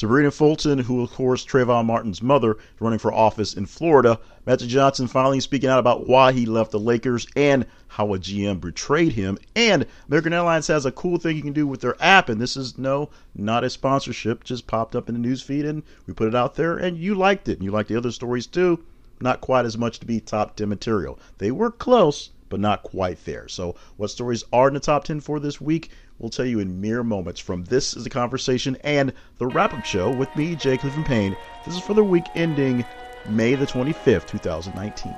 Sabrina Fulton, who of course Trayvon Martin's mother, is running for office in Florida. Magic Johnson finally speaking out about why he left the Lakers and how a GM betrayed him. And American Airlines has a cool thing you can do with their app, and this is no, not a sponsorship, just popped up in the newsfeed, and we put it out there, and you liked it, and you liked the other stories too. Not quite as much to be top 10 material. They were close, but not quite there. So, what stories are in the top 10 for this week? We'll tell you in mere moments from This is a Conversation and the wrap up show with me, Jay Cleveland Payne. This is for the week ending May the 25th, 2019.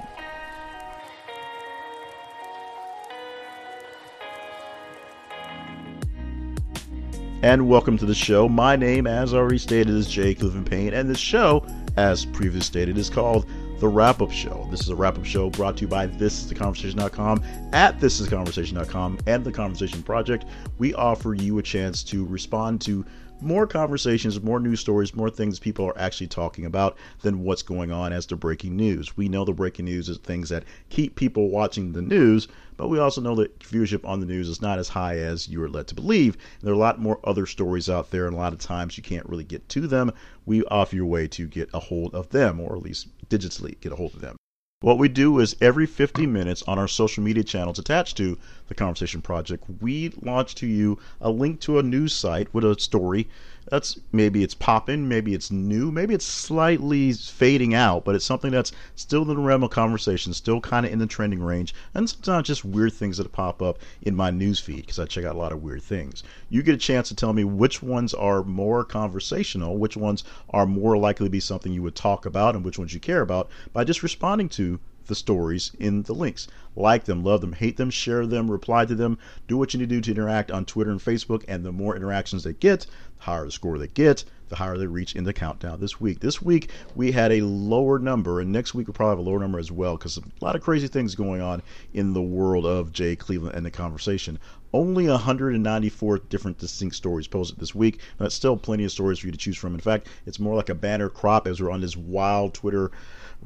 And welcome to the show. My name, as already stated, is Jay Cleveland Payne, and this show, as previously stated, is called the wrap up show. This is a wrap up show brought to you by thisistheconversation.com at thisistheconversation.com and the Conversation Project. We offer you a chance to respond to more conversations, more news stories, more things people are actually talking about than what's going on as the breaking news. We know the breaking news is things that keep people watching the news, but we also know that viewership on the news is not as high as you are led to believe. And there are a lot more other stories out there, and a lot of times you can't really get to them. We offer you a way to get a hold of them, or at least digitally get a hold of them. What we do is every 50 minutes on our social media channels attached to the Conversation Project, we launch to you a link to a news site with a story that's maybe it's popping, maybe it's new, maybe it's slightly fading out, but it's something that's still in the realm of conversation, still kind of in the trending range, and sometimes just weird things that pop up in my news feed because I check out a lot of weird things. You get a chance to tell me which ones are more conversational, which ones are more likely to be something you would talk about, and which ones you care about by just responding to the stories in the links. Like them, love them, hate them, share them, reply to them. Do what you need to do to interact on Twitter and Facebook. And the more interactions they get, the higher the score they get, the higher they reach in the countdown this week. This week we had a lower number, and next week we'll probably have a lower number as well because a lot of crazy things going on in the world of Jay Cleveland and the conversation. Only 194 different distinct stories posted this week. That's still plenty of stories for you to choose from. In fact, it's more like a banner crop as we're on this wild Twitter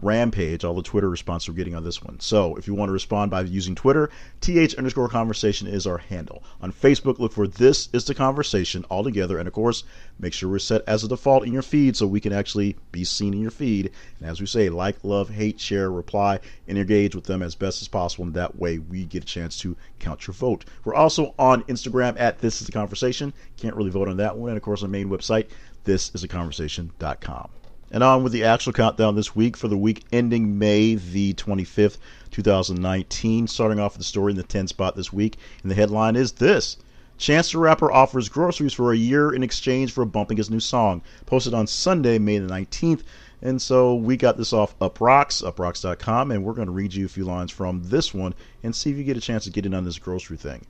rampage, all the Twitter response we're getting on this one. So if you want to respond by using Twitter, th underscore conversation is our handle. On Facebook, look for this is the conversation all together. And of course, make sure we're set as a default in your feed so we can actually be seen in your feed. And as we say, like, love, hate, share, reply, and engage with them as best as possible. And that way we get a chance to count your vote. We're also on Instagram at this is the conversation. Can't really vote on that one. And of course, our main website, thisisaconversation.com. And on with the actual countdown this week for the week ending May the 25th, 2019. Starting off with the story in the 10 spot this week. And the headline is this Chance the Rapper offers groceries for a year in exchange for bumping his new song. Posted on Sunday, May the 19th. And so we got this off Uproxx, uproxx.com, and we're going to read you a few lines from this one and see if you get a chance to get in on this grocery thing.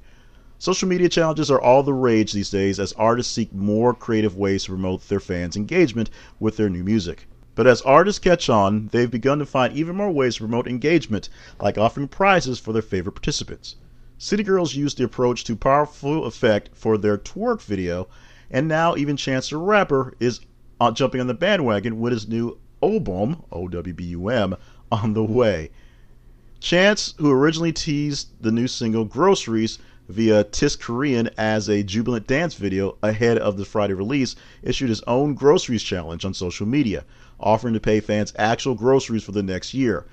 Social media challenges are all the rage these days as artists seek more creative ways to promote their fans' engagement with their new music. But as artists catch on, they've begun to find even more ways to promote engagement, like offering prizes for their favorite participants. City Girls used the approach to powerful effect for their twerk video, and now even Chance the Rapper is uh, jumping on the bandwagon with his new album, O W B U M, on the way. Chance, who originally teased the new single Groceries via Tisakorean as a jubilant dance video ahead of the Friday release, issued his own groceries challenge on social media, offering to pay fans actual groceries for the next year.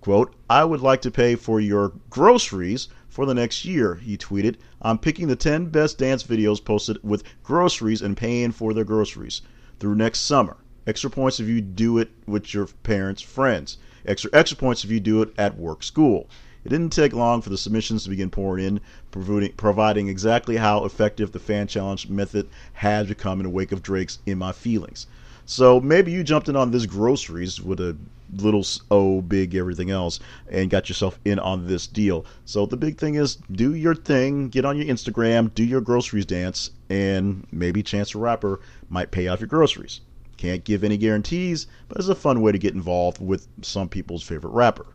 Quote, I would like to pay for your groceries for the next year, he tweeted. I'm picking the 10 best dance videos posted with groceries and paying for their groceries through next summer. Extra points if you do it with your parents' friends. Extra extra points if you do it at work school. It didn't take long for the submissions to begin pouring in, providing, providing exactly how effective the fan challenge method had become in the wake of Drake's In My Feelings. So maybe you jumped in on this groceries with a little O, oh, big everything else, and got yourself in on this deal. So the big thing is do your thing, get on your Instagram, do your groceries dance, and maybe Chance the Rapper might pay off your groceries. Can't give any guarantees, but it's a fun way to get involved with some people's favorite rapper.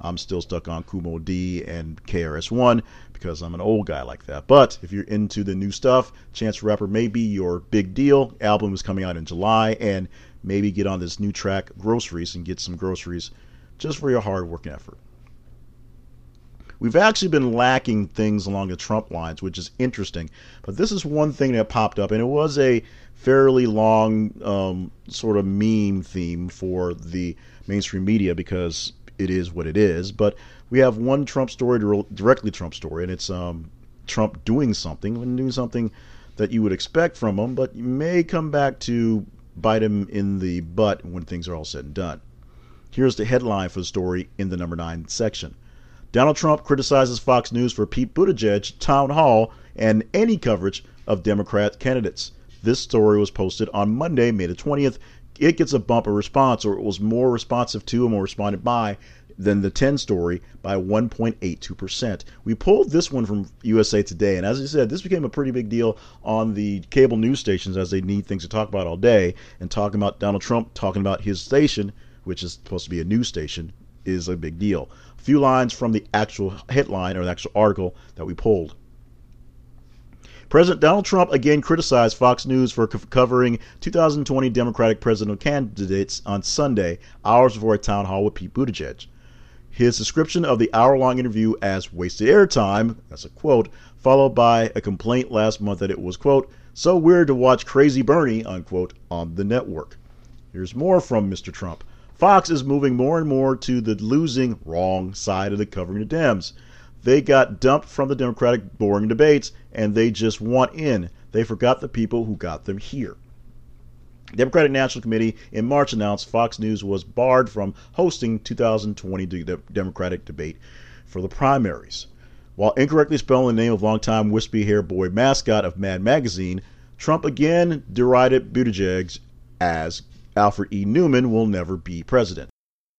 I'm still stuck on Kool Moe Dee and KRS-One because I'm an old guy like that. But if you're into the new stuff, Chance the Rapper may be your big deal. Album is coming out in July, and maybe get on this new track, Groceries, and get some groceries just for your hard work effort. We've actually been lacking things along the Trump lines, which is interesting. But this is one thing that popped up, and it was a fairly long um, sort of meme theme for the mainstream media because it is what it is. But we have one Trump story, directly Trump story, and it's um, Trump doing something and doing something that you would expect from him, but you may come back to bite him in the butt when things are all said and done. Here's the headline for the story in the number nine section. Donald Trump criticizes Fox News for Pete Buttigieg town hall and any coverage of Democrat candidates. This story was posted on Monday, May the 20th. It gets a bumper response, or it was more responsive to and more responded by than the 10 story by 1.82%. We pulled this one from USA Today, and as I said, this became a pretty big deal on the cable news stations as they need things to talk about all day. And talking about Donald Trump, talking about his station, which is supposed to be a news station, is a big deal. A few lines from the actual headline or the actual article that we pulled. President Donald Trump again criticized Fox News for covering 2020 Democratic presidential candidates on Sunday, hours before a town hall with Pete Buttigieg. His description of the hour long interview as wasted airtime, that's a quote, followed by a complaint last month that it was, quote, so weird to watch Crazy Bernie, unquote, on the network. Here's more from Mr. Trump. Fox is moving more and more to the losing wrong side of the covering the Dems. They got dumped from the Democratic boring debates and they just want in. They forgot the people who got them here. Democratic National Committee in March announced Fox News was barred from hosting 2020 Democratic debate for the primaries. While incorrectly spelling the name of longtime wispy haired boy mascot of Mad Magazine, Trump again derided Buttigieg as Alfred E. Newman will never be president.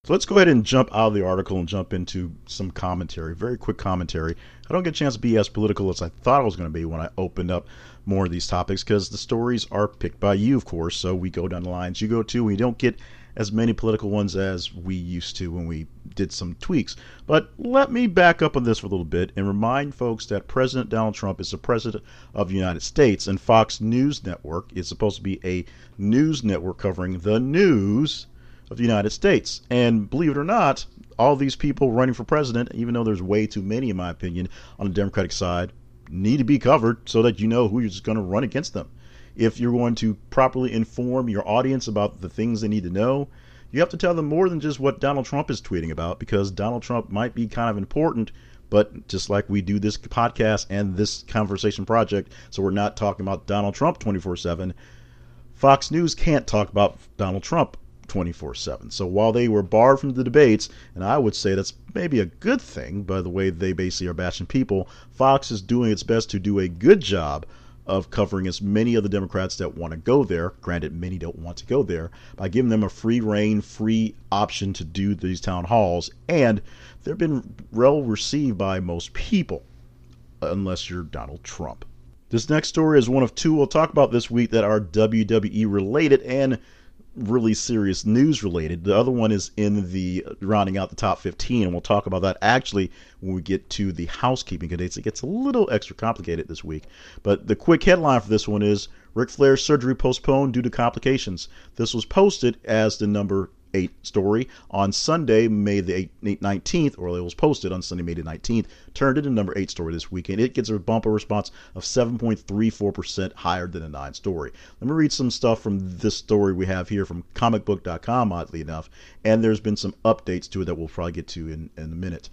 So let's go ahead and jump out of the article and jump into some commentary, very quick commentary. I don't get a chance to be as political as I thought I was going to be when I opened up more of these topics because the stories are picked by you, of course. So we go down the lines you go to. We don't get as many political ones as we used to when we did some tweaks. But let me back up on this for a little bit and remind folks that President Donald Trump is the president of the United States, and Fox News Network is supposed to be a news network covering the news of the United States. And believe it or not, all these people running for president, even though there's way too many, in my opinion, on the Democratic side, need to be covered so that you know who is going to run against them. If you're going to properly inform your audience about the things they need to know, you have to tell them more than just what Donald Trump is tweeting about because Donald Trump might be kind of important, but just like we do this podcast and this conversation project, so we're not talking about Donald Trump 24 7. Fox News can't talk about Donald Trump 24 7. So while they were barred from the debates, and I would say that's maybe a good thing by the way they basically are bashing people, Fox is doing its best to do a good job of covering as many of the Democrats that want to go there. Granted, many don't want to go there, by giving them a free reign, free option to do these town halls. And they've been well received by most people, unless you're Donald Trump. This next story is one of two we'll talk about this week that are WWE related and really serious news related. The other one is in the rounding out the top 15, and we'll talk about that actually when we get to the housekeeping dates. It gets a little extra complicated this week. But the quick headline for this one is Ric Flair's surgery postponed due to complications. This was posted as the number 8 story on Sunday, May the 19th, or it was posted on Sunday, May the 19th, turned into number 8 story this weekend. It gets a bumper response of 7.34% higher than a 9 story. Let me read some stuff from this story we have here from comicbook.com, oddly enough, and there's been some updates to it that we'll probably get to in, in a minute.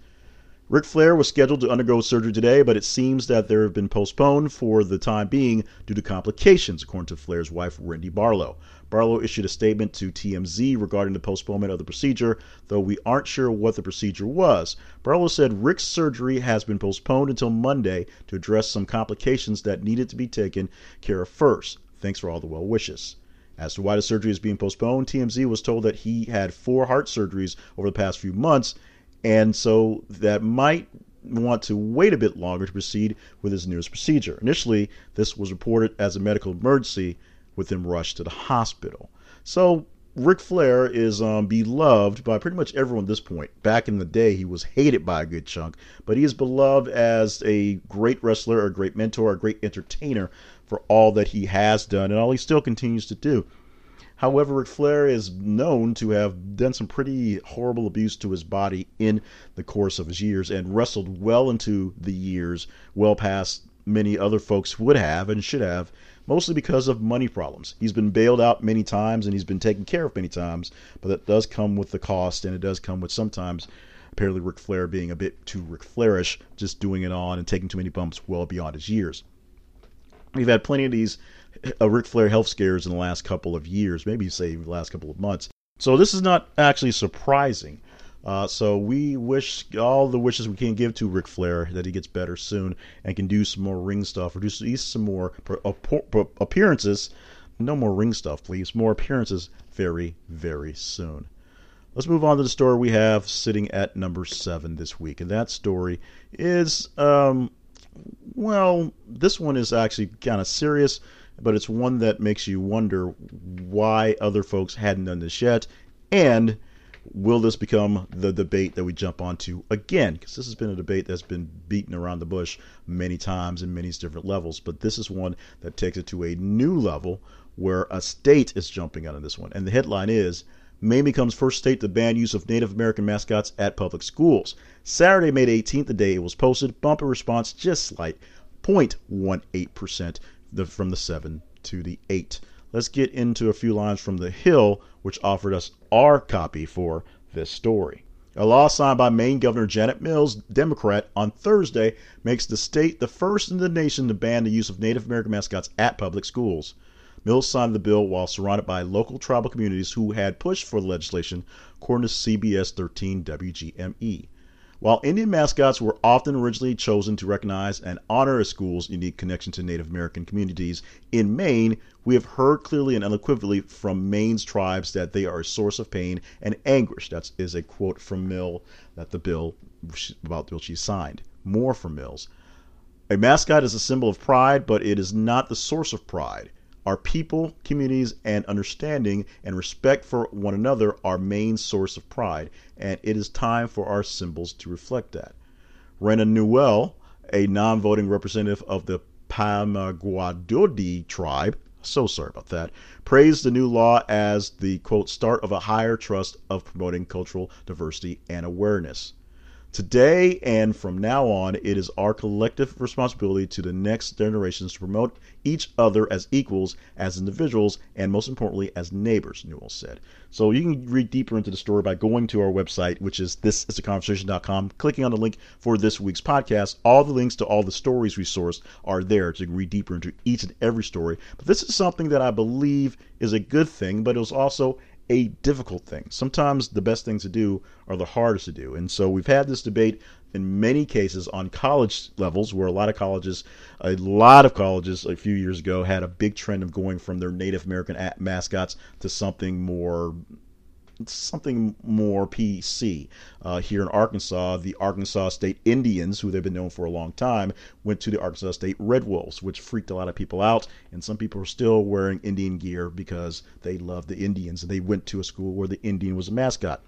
Ric Flair was scheduled to undergo surgery today, but it seems that there have been postponed for the time being due to complications, according to Flair's wife, Wendy Barlow. Barlow issued a statement to TMZ regarding the postponement of the procedure, though we aren't sure what the procedure was. Barlow said Rick's surgery has been postponed until Monday to address some complications that needed to be taken care of first. Thanks for all the well wishes. As to why the surgery is being postponed, TMZ was told that he had four heart surgeries over the past few months and so that might want to wait a bit longer to proceed with his newest procedure. Initially, this was reported as a medical emergency with him rushed to the hospital. So Ric Flair is um, beloved by pretty much everyone at this point. Back in the day, he was hated by a good chunk, but he is beloved as a great wrestler, a great mentor, a great entertainer for all that he has done and all he still continues to do. However, Ric Flair is known to have done some pretty horrible abuse to his body in the course of his years and wrestled well into the years, well past many other folks would have and should have mostly because of money problems. He's been bailed out many times and he's been taken care of many times, but that does come with the cost, and it does come with sometimes apparently Ric Flair being a bit too Ric Flairish, just doing it on and taking too many bumps well beyond his years. We've had plenty of these uh, Ric Flair health scares in the last couple of years, maybe say the last couple of months. So this is not actually surprising. Uh, so we wish all the wishes we can give to Ric Flair that he gets better soon and can do some more ring stuff or do at least some more appearances. No more ring stuff, please. More appearances very, very soon. Let's move on to the story we have sitting at number seven this week, and that story is, um, well, this one is actually kind of serious, but it's one that makes you wonder why other folks hadn't done this yet, and will this become the debate that we jump onto again? Because this has been a debate that's been beaten around the bush many times in many different levels, but this is one that takes it to a new level where a state is jumping on this one. And the headline is Maine becomes first state to ban use of Native American mascots at public schools. Saturday, May 18th, the day it was posted, bumper response just slight, 0.18% from the 7 to the 8 let's get into a few lines from The Hill, which offered us our copy for this story. A law signed by Maine Governor Janet Mills, Democrat, on Thursday makes the state the first in the nation to ban the use of Native American mascots at public schools. Mills signed the bill while surrounded by local tribal communities who had pushed for the legislation, according to CBS 13 WGME. While Indian mascots were often originally chosen to recognize and honor a school's unique connection to Native American communities, in Maine, we have heard clearly and unequivocally from Maine's tribes that they are a source of pain and anguish. That is a quote from Mill that the bill about the bill she signed. More from Mills. A mascot is a symbol of pride, but it is not the source of pride. Our people, communities, and understanding and respect for one another are main source of pride, and it is time for our symbols to reflect that. Rena Newell, a non-voting representative of the Pamaguadodi tribe, so sorry about that, praised the new law as the quote start of a higher trust of promoting cultural diversity and awareness. Today and from now on, it is our collective responsibility to the next generations to promote each other as equals, as individuals, and most importantly, as neighbors, Newell said. So you can read deeper into the story by going to our website, which is thisisaconversation.com, clicking on the link for this week's podcast. All the links to all the stories we sourced are there to read deeper into each and every story. But this is something that I believe is a good thing, but it was also a difficult thing. Sometimes the best things to do are the hardest to do. And so we've had this debate in many cases on college levels where a lot of colleges, a lot of colleges a few years ago had a big trend of going from their Native American mascots to something more something more PC. Uh, here in Arkansas, the Arkansas State Indians, who they've been known for a long time, went to the Arkansas State Red Wolves, which freaked a lot of people out. And some people are still wearing Indian gear because they love the Indians. And they went to a school where the Indian was a mascot.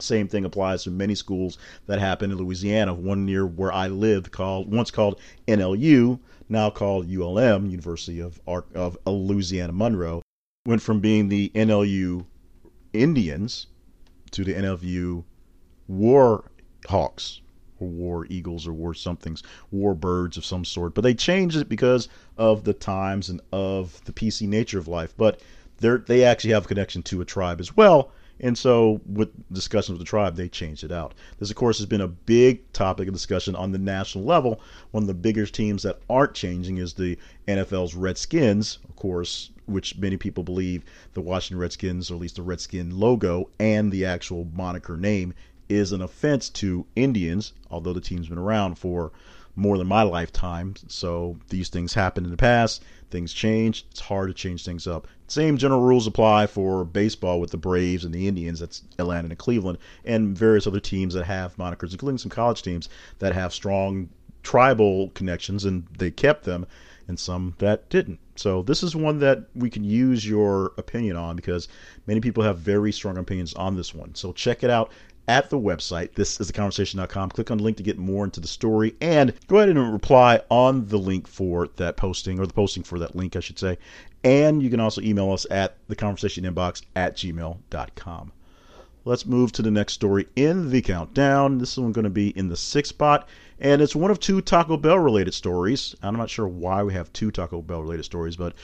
Same thing applies to many schools that happen in Louisiana. One near where I lived, called once called NLU, now called ULM, University of, of Louisiana Monroe, went from being the NLU Indians to the NLU War Hawks or War Eagles or War somethings, War Birds of some sort. But they changed it because of the times and of the PC nature of life. But they actually have a connection to a tribe as well. And so, with discussions with the tribe, they changed it out. This, of course, has been a big topic of discussion on the national level. One of the biggest teams that aren't changing is the NFL's Redskins, of course, which many people believe the Washington Redskins, or at least the Redskin logo and the actual moniker name, is an offense to Indians, although the team's been around for more than my lifetime. So these things happened in the past, things change. It's hard to change things up. Same general rules apply for baseball with the Braves and the Indians, that's Atlanta and Cleveland, and various other teams that have monikers, including some college teams that have strong tribal connections, and they kept them and some that didn't. So this is one that we can use your opinion on because many people have very strong opinions on this one. So check it out at the website. This is theconversation.com. Click on the link to get more into the story and go ahead and reply on the link for that posting or the posting for that link, I should say. And you can also email us at the conversation inbox at gmail.com. let's move to the next story in the countdown. This one going to be in the sixth spot, and it's one of two Taco Bell related stories. I'm not sure why we have two Taco Bell related stories, but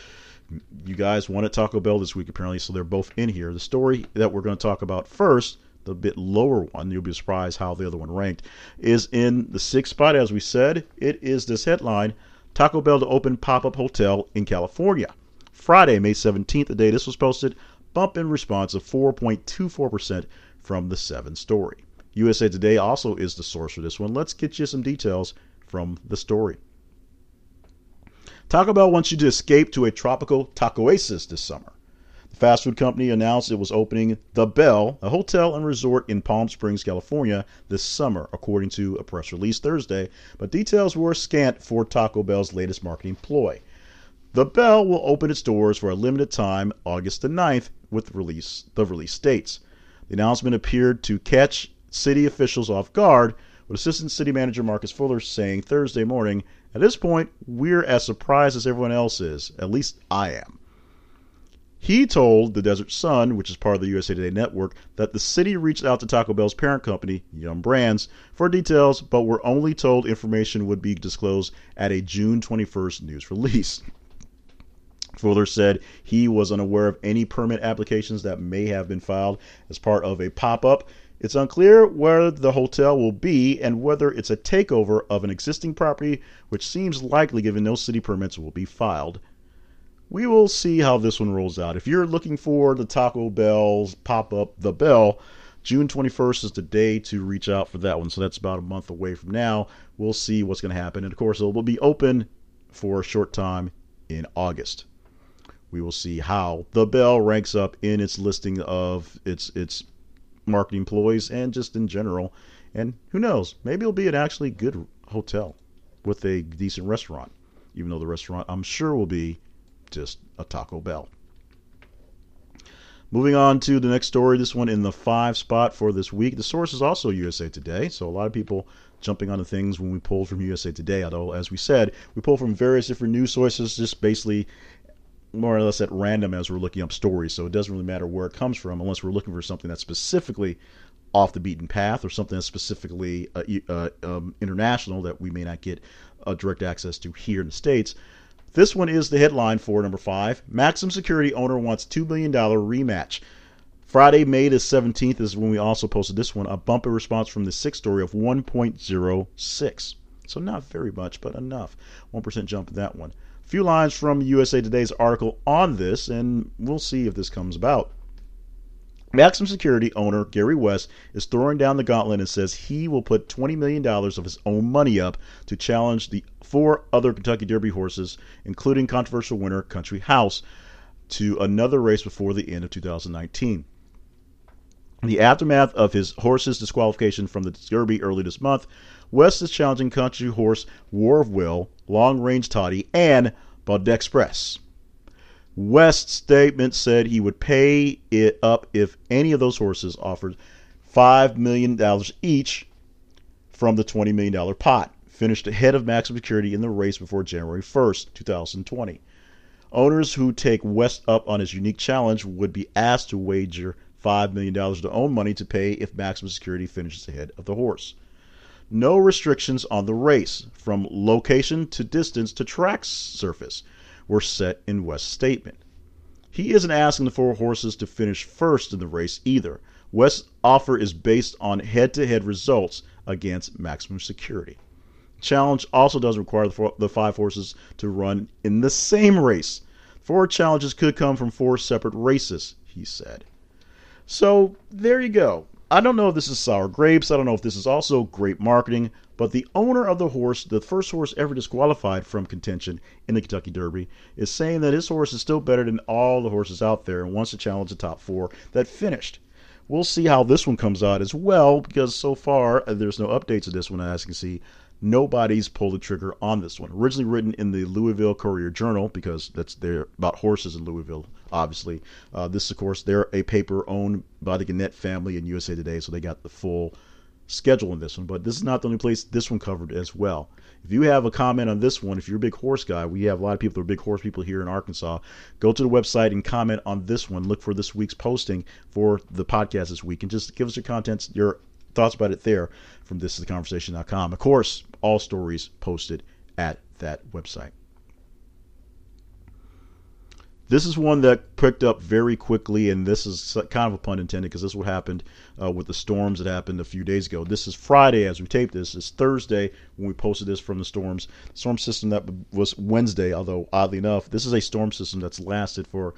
you guys wanted Taco Bell this week apparently, so they're both in here. The story that we're going to talk about first the bit lower one, you'll be surprised how the other one ranked, is in the sixth spot, as we said. It is this headline Taco Bell to open pop up hotel in California. Friday, May 17th, the day this was posted, bump in response of 4.24% from the seven story. USA Today also is the source for this one. Let's get you some details from the story. Taco Bell wants you to escape to a tropical taco oasis this summer. The fast food company announced it was opening The Bell, a hotel and resort in Palm Springs, California, this summer, according to a press release Thursday, but details were scant for Taco Bell's latest marketing ploy. The Bell will open its doors for a limited time, August the 9th, with release, the release dates. The announcement appeared to catch city officials off guard, with Assistant City Manager Marcus Fuller saying Thursday morning, At this point, we're as surprised as everyone else is. At least I am. He told the Desert Sun, which is part of the USA Today network, that the city reached out to Taco Bell's parent company, Yum Brands, for details, but were only told information would be disclosed at a June 21st news release. Fuller said he was unaware of any permit applications that may have been filed as part of a pop up. It's unclear where the hotel will be and whether it's a takeover of an existing property, which seems likely given no city permits will be filed we will see how this one rolls out. If you're looking for the Taco Bell's pop up, the bell, June 21st is the day to reach out for that one. So that's about a month away from now. We'll see what's going to happen. And of course, it will be open for a short time in August. We will see how the bell ranks up in its listing of its its marketing employees and just in general. And who knows? Maybe it'll be an actually good hotel with a decent restaurant. Even though the restaurant, I'm sure, will be just a Taco Bell. Moving on to the next story, this one in the five spot for this week. The source is also USA Today, so a lot of people jumping onto things when we pull from USA Today. Although, as we said, we pull from various different news sources, just basically more or less at random as we're looking up stories. So it doesn't really matter where it comes from unless we're looking for something that's specifically off the beaten path or something that's specifically uh, uh, um, international that we may not get uh, direct access to here in the States. This one is the headline for number five. Maximum Security owner wants $2 million rematch. Friday, May the 17th is when we also posted this one, a bumper response from the sixth story of 1.06. So not very much, but enough. 1% jump in that one. Few lines from USA Today's article on this, and we'll see if this comes about. Maximum Security owner Gary West is throwing down the gauntlet and says he will put $20 million of his own money up to challenge the four other Kentucky Derby horses, including controversial winner Country House, to another race before the end of 2019. In the aftermath of his horse's disqualification from the Derby early this month, West is challenging country horse War of Will, Long Range Toddy, and Bodexpress. West's statement said he would pay it up if any of those horses offered $5 million each from the $20 million pot. Finished ahead of maximum security in the race before January 1st, 2020. Owners who take West up on his unique challenge would be asked to wager $5 million to own money to pay if maximum security finishes ahead of the horse. No restrictions on the race, from location to distance to track surface were set in West's statement. He isn't asking the four horses to finish first in the race either. West's offer is based on head to head results against maximum security. Challenge also doesn't require the five horses to run in the same race. Four challenges could come from four separate races, he said. So there you go. I don't know if this is sour grapes. I don't know if this is also great marketing. But the owner of the horse, the first horse ever disqualified from contention in the Kentucky Derby, is saying that his horse is still better than all the horses out there and wants to challenge the top four that finished. We'll see how this one comes out as well, because so far uh, there's no updates to this one, as you can see. Nobody's pulled the trigger on this one. Originally written in the Louisville Courier Journal, because that's they're about horses in Louisville, obviously. Uh, this, of course, they're a paper owned by the Gannett family in USA Today, so they got the full schedule in this one, but this is not the only place this one covered as well. If you have a comment on this one, if you're a big horse guy, we have a lot of people that are big horse people here in Arkansas. Go to the website and comment on this one. Look for this week's posting for the podcast this week and just give us your contents, your thoughts about it there from thisistheconversation.com. Of course, all stories posted at that website. This is one that picked up very quickly, and this is kind of a pun intended because this is what happened uh, with the storms that happened a few days ago. This is Friday as we tape this. It's Thursday when we posted this from the storms. Storm system that was Wednesday, although oddly enough, this is a storm system that's lasted for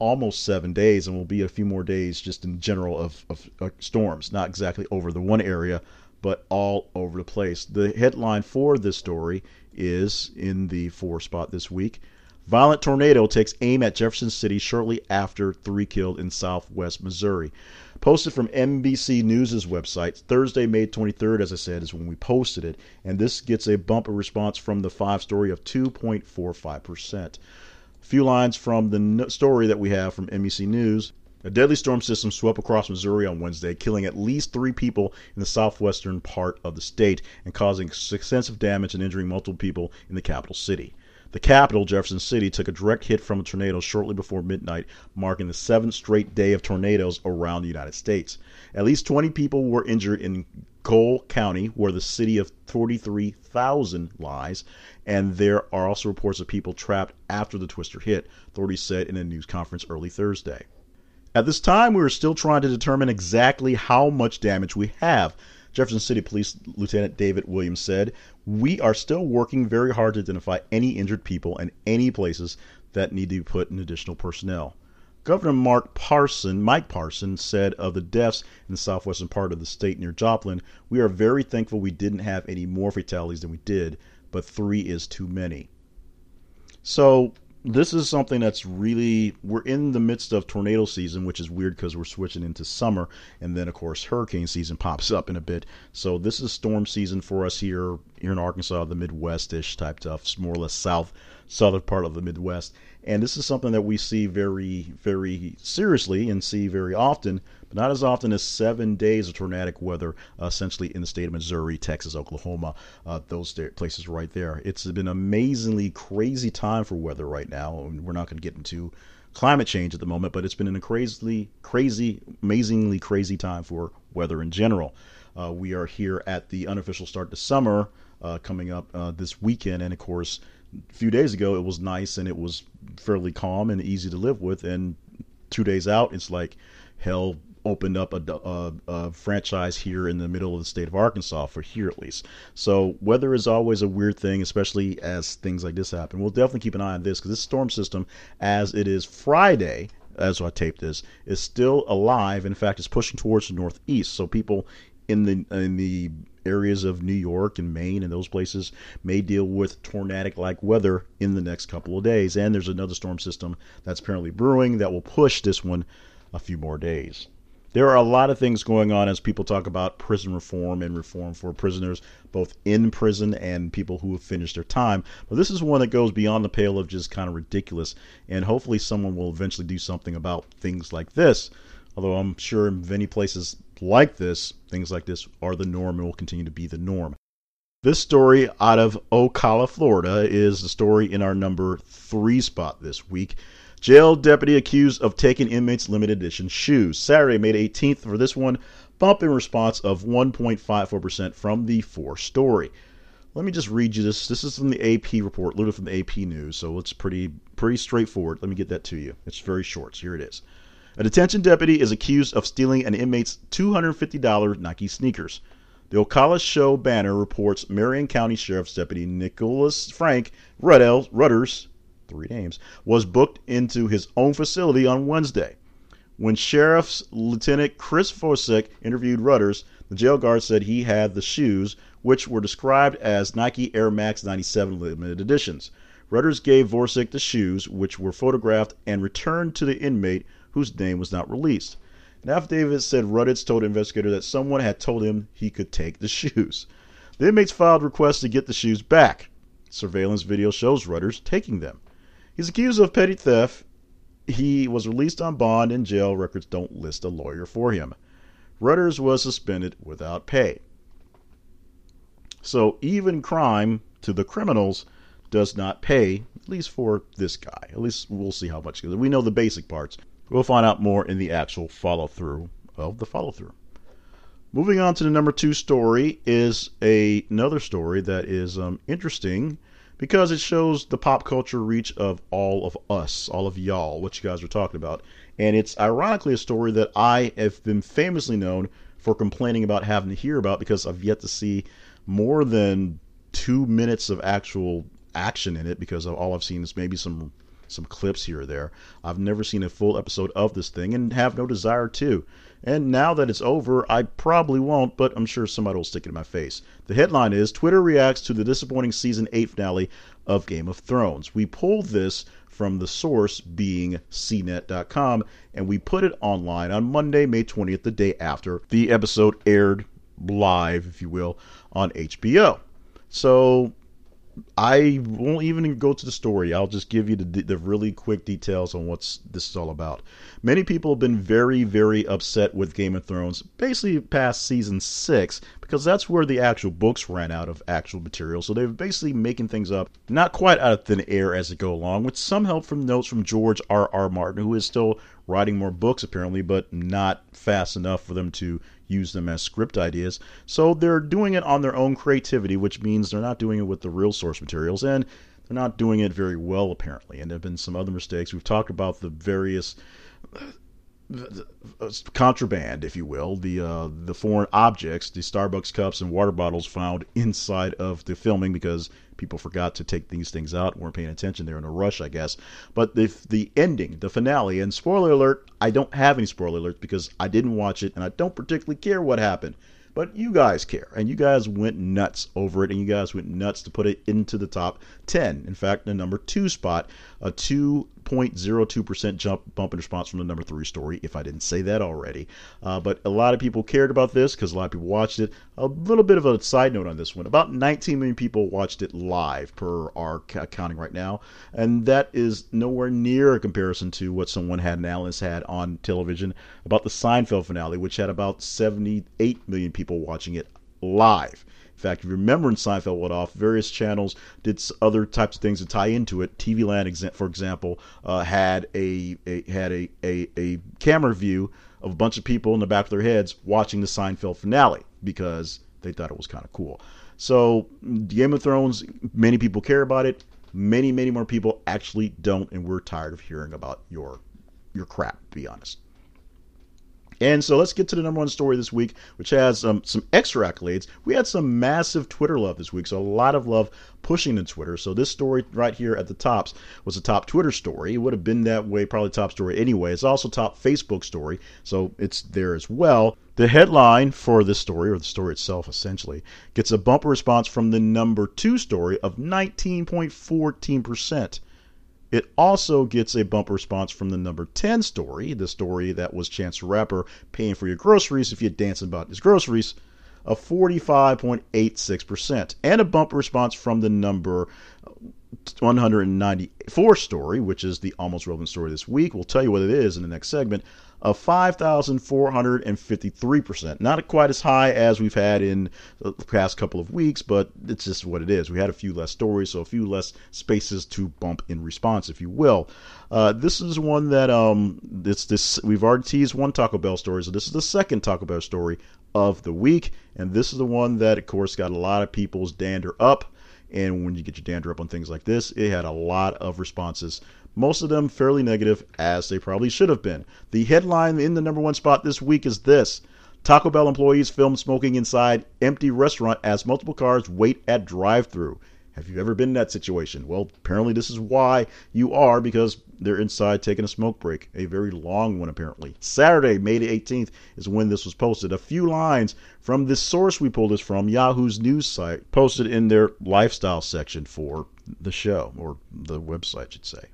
almost seven days and will be a few more days just in general of, of, of storms, not exactly over the one area, but all over the place. The headline for this story is in the four spot this week. Violent tornado takes aim at Jefferson City shortly after three killed in southwest Missouri. Posted from NBC News' website, Thursday, May 23rd, as I said, is when we posted it, and this gets a bump bumper response from the five story of 2.45%. A few lines from the story that we have from NBC News. A deadly storm system swept across Missouri on Wednesday, killing at least three people in the southwestern part of the state and causing extensive damage and injuring multiple people in the capital city. The capital, Jefferson City, took a direct hit from a tornado shortly before midnight, marking the seventh straight day of tornadoes around the United States. At least 20 people were injured in Cole County, where the city of 43,000 lies, and there are also reports of people trapped after the twister hit, authorities said in a news conference early Thursday. At this time, we are still trying to determine exactly how much damage we have. Jefferson City Police Lieutenant David Williams said, We are still working very hard to identify any injured people and any places that need to be put in additional personnel. Governor Mark Parson, Mike Parson, said of the deaths in the southwestern part of the state near Joplin, We are very thankful we didn't have any more fatalities than we did, but three is too many. So this is something that's really we're in the midst of tornado season which is weird because we're switching into summer and then of course hurricane season pops up in a bit so this is storm season for us here here in arkansas the Midwest-ish type stuff more or less south southern part of the midwest and this is something that we see very very seriously and see very often but not as often as seven days of tornadic weather, uh, essentially in the state of Missouri, Texas, Oklahoma, uh, those places right there. It's been amazingly crazy time for weather right now, and we're not going to get into climate change at the moment, but it's been a crazily, crazy, amazingly crazy time for weather in general. Uh, we are here at the unofficial start to summer uh, coming up uh, this weekend, and of course, a few days ago it was nice and it was fairly calm and easy to live with, and two days out it's like hell opened up a, a, a, franchise here in the middle of the state of Arkansas for here at least. So weather is always a weird thing, especially as things like this happen. We'll definitely keep an eye on this because this storm system, as it is Friday, as I taped this, is still alive. In fact, it's pushing towards the northeast. So people in the in the areas of New York and Maine and those places may deal with tornadic like weather in the next couple of days. And there's another storm system that's apparently brewing that will push this one a few more days there are a lot of things going on as people talk about prison reform and reform for prisoners, both in prison and people who have finished their time. But this is one that goes beyond the pale of just kind of ridiculous. And hopefully, someone will eventually do something about things like this. Although I'm sure in many places like this, things like this are the norm and will continue to be the norm. This story out of Ocala, Florida, is the story in our number three spot this week. Jail deputy accused of taking inmates' limited edition shoes. Saturday, May 18th, for this one, bump in response of 1.54% from the four story. Let me just read you this. This is from the AP report, literally from the AP News, so it's pretty pretty straightforward. Let me get that to you. It's very short. So here it is. A detention deputy is accused of stealing an inmate's $250 Nike sneakers. The Ocala Star-Banner reports Marion County Sheriff's Deputy Nicholas Frank Rudders three names, was booked into his own facility on Wednesday. When Sheriff's Lieutenant Chris Forsick interviewed Rudders, the jail guard said he had the shoes, which were described as Nike Air Max 97 limited editions. Rudders gave Vorsick the shoes, which were photographed and returned to the inmate whose name was not released. An affidavit said Rudders told investigator that someone had told him he could take the shoes. The inmates filed requests to get the shoes back. Surveillance video shows Rudders taking them. He's accused of petty theft. He was released on bond and jail records don't list a lawyer for him. Rudders was suspended without pay. So even crime to the criminals does not pay, at least for this guy. At least we'll see how much. We know the basic parts. We'll find out more in the actual follow through of the follow through. Moving on to the number two story is a, another story that is um, interesting because it shows the pop culture reach of all of us, all of y'all, what you guys are talking about. And it's ironically a story that I have been famously known for complaining about having to hear about because I've yet to see more than two minutes of actual action in it because all I've seen is maybe some some clips here or there. I've never seen a full episode of this thing and have no desire to. And now that it's over, I probably won't, but I'm sure somebody will stick it in my face. The headline is Twitter reacts to the disappointing season 8 finale of Game of Thrones. We pulled this from the source being cnet.com and we put it online on Monday, May 20th, the day after the episode aired live, if you will, on HBO. So I won't even go to the story. I'll just give you the, the really quick details on what this is all about. Many people have been very, very upset with Game of Thrones, basically past season six, because that's where the actual books ran out of actual material. So they're basically making things up, not quite out of thin air as they go along, with some help from notes from George R. R. Martin, who is still writing more books apparently, but not fast enough for them to use them as script ideas. So they're doing it on their own creativity, which means they're not doing it with the real source materials, and they're not doing it very well apparently. And there have been some other mistakes. We've talked about the various contraband, if you will, the uh, the foreign objects, the Starbucks cups and water bottles found inside of the filming because people forgot to take these things out, weren't paying attention. They're in a rush, I guess. But the the ending, the finale, and spoiler alert, I don't have any spoiler alerts because I didn't watch it and I don't particularly care what happened. But you guys care, and you guys went nuts over it, and you guys went nuts to put it into the top 10. In fact, the number two spot, a 2.02% jump bump in response from the number three story, if I didn't say that already. Uh, but a lot of people cared about this because a lot of people watched it. A little bit of a side note on this one about 19 million people watched it live per our counting right now, and that is nowhere near a comparison to what someone had an analyst had on television about the Seinfeld finale, which had about 78 million people watching it live. In fact, if you remember when Seinfeld went off, various channels did other types of things to tie into it. TV Land, for example, uh, had a, a had a, a, a camera view of a bunch of people in the back of their heads watching the Seinfeld finale because they thought it was kind of cool. So, Game of Thrones, many people care about it. Many, many more people actually don't, and we're tired of hearing about your your crap. Be honest. And so let's get to the number one story this week, which has um, some extra accolades. We had some massive Twitter love this week, so a lot of love pushing to Twitter. So this story right here at the tops was a top Twitter story. It would have been that way, probably top story anyway. It's also top Facebook story, so it's there as well. The headline for this story, or the story itself essentially, gets a bumper response from the number two story of 19.14%. It also gets a bump response from the number 10 story, the story that was Chance the Rapper paying for your groceries if you're dancing about his groceries, of 45.86%, and a bump response from the number 194 story, which is the almost relevant story this week. We'll tell you what it is in the next segment, of 5,453%. Not quite as high as we've had in the past couple of weeks, but it's just what it is. We had a few less stories, so a few less spaces to bump in response, if you will. Uh, this is one that um, it's this we've already teased one Taco Bell story, so this is the second Taco Bell story of the week, and this is the one that, of course, got a lot of people's dander up. And when you get your dander up on things like this, it had a lot of responses most of them fairly negative, as they probably should have been. The headline in the number one spot this week is this Taco Bell employees film smoking inside empty restaurant as multiple cars wait at drive through. Have you ever been in that situation? Well, apparently this is why you are because they're inside taking a smoke break, a very long one apparently. Saturday, May the 18th is when this was posted. A few lines from the source we pulled this from, Yahoo's news site, posted in their lifestyle section for the show or the website, should say.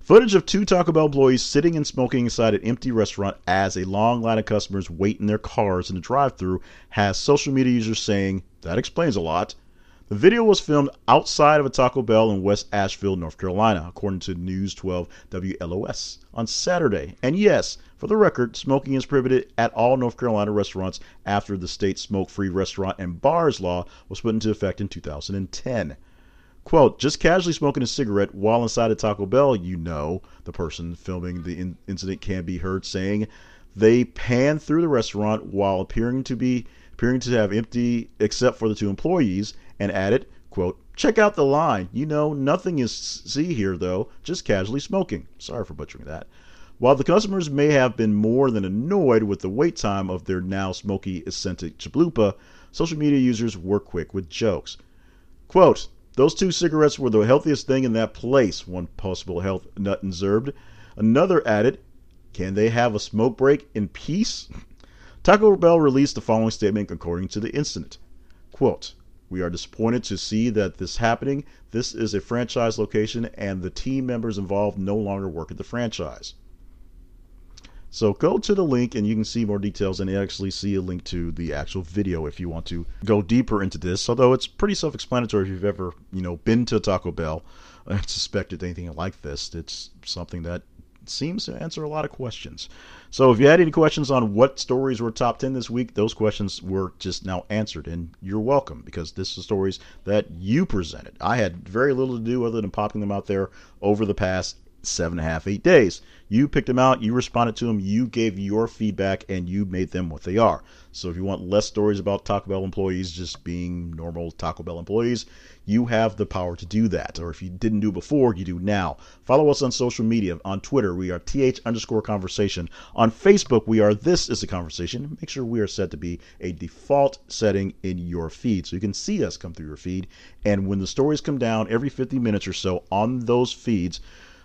Footage of two Taco Bell employees sitting and smoking inside an empty restaurant as a long line of customers wait in their cars in the drive through has social media users saying, that explains a lot. The video was filmed outside of a Taco Bell in West Asheville, North Carolina, according to News 12 WLOS on Saturday. And yes, for the record, smoking is prohibited at all North Carolina restaurants after the state smoke free restaurant and bars law was put into effect in 2010. Quote, just casually smoking a cigarette while inside a Taco Bell, you know, the person filming the in- incident can be heard saying. They pan through the restaurant while appearing to be appearing to have empty except for the two employees and added, quote, check out the line. You know, nothing is see here though, just casually smoking. Sorry for butchering that. While the customers may have been more than annoyed with the wait time of their now smoky scented chalupa, social media users were quick with jokes. Quote, those two cigarettes were the healthiest thing in that place, one possible health nut observed. Another added, can they have a smoke break in peace? Taco Bell released the following statement according to the incident. Quote, we are disappointed to see that this happening. This is a franchise location, and the team members involved no longer work at the franchise. So go to the link and you can see more details and actually see a link to the actual video if you want to go deeper into this. Although it's pretty self-explanatory if you've ever, you know, been to Taco Bell and suspected anything like this. It's something that seems to answer a lot of questions. So if you had any questions on what stories were top 10 this week, those questions were just now answered. And you're welcome because this is stories that you presented. I had very little to do other than popping them out there over the past seven and a half, eight days. You picked them out, you responded to them, you gave your feedback, and you made them what they are. So if you want less stories about Taco Bell employees just being normal Taco Bell employees, you have the power to do that. Or if you didn't do before, you do now. Follow us on social media. On Twitter, we are th underscore conversation. On Facebook, we are this is a conversation. Make sure we are set to be a default setting in your feed so you can see us come through your feed. And when the stories come down every 50 minutes or so on those feeds,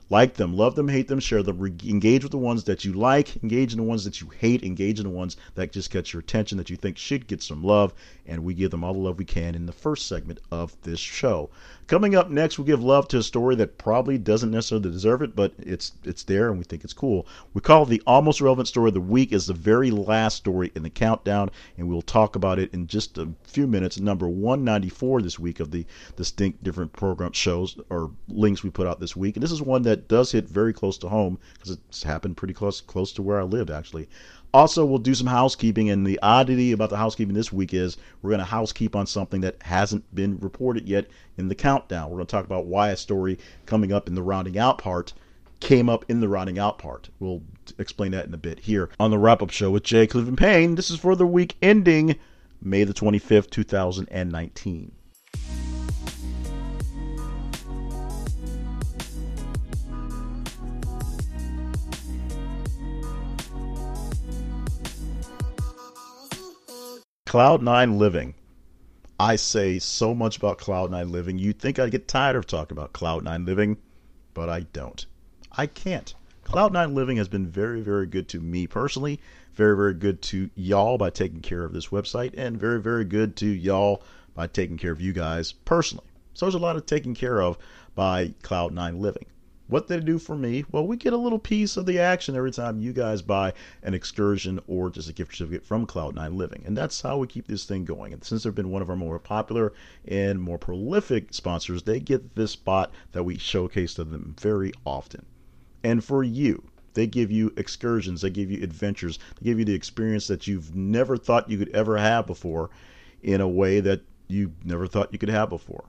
like them, love them, hate them, share them. Engage with the ones that you like, engage in the ones that you hate, engage in the ones that just catch your attention that you think should get some love, and we give them all the love we can in the first segment of this show. Coming up next, we'll give love to a story that probably doesn't necessarily deserve it, but it's it's there and we think it's cool. We call the almost relevant story of the week is the very last story in the countdown, and we'll talk about it in just a few minutes. Number 194 this week of the distinct different program shows or links we put out this week, and this is one that does hit very close to home because it's happened pretty close close to where I lived actually. Also, we'll do some housekeeping, and the oddity about the housekeeping this week is we're going to housekeep on something that hasn't been reported yet in the countdown. We're going to talk about why a story coming up in the rounding out part came up in the rounding out part. We'll explain that in a bit here on the wrap up show with Jay Cleveland Payne. This is for the week ending May the 25th, 2019. Cloud9 Living. I say so much about Cloud9 Living. You'd think I'd get tired of talking about Cloud9 Living, but I don't. I can't. Cloud9 Living has been very, very good to me personally, very, very good to y'all by taking care of this website, and very, very good to y'all by taking care of you guys personally. So there's a lot of taking care of by Cloud9 Living. What they do for me? Well, we get a little piece of the action every time you guys buy an excursion or just a gift certificate from Cloud9 Living. And that's how we keep this thing going. And since they've been one of our more popular and more prolific sponsors, they get this spot that we showcase to them very often. And for you, they give you excursions, they give you adventures, they give you the experience that you've never thought you could ever have before in a way that you never thought you could have before.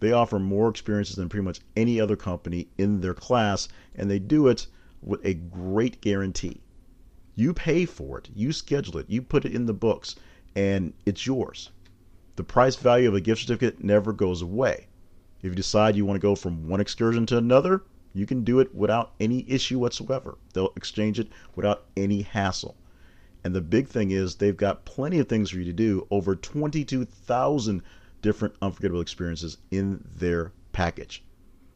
They offer more experiences than pretty much any other company in their class, and they do it with a great guarantee. You pay for it, you schedule it, you put it in the books, and it's yours. The price value of a gift certificate never goes away. If you decide you want to go from one excursion to another, you can do it without any issue whatsoever. They'll exchange it without any hassle. And the big thing is they've got plenty of things for you to do. Over 22,000 different unforgettable experiences in their package.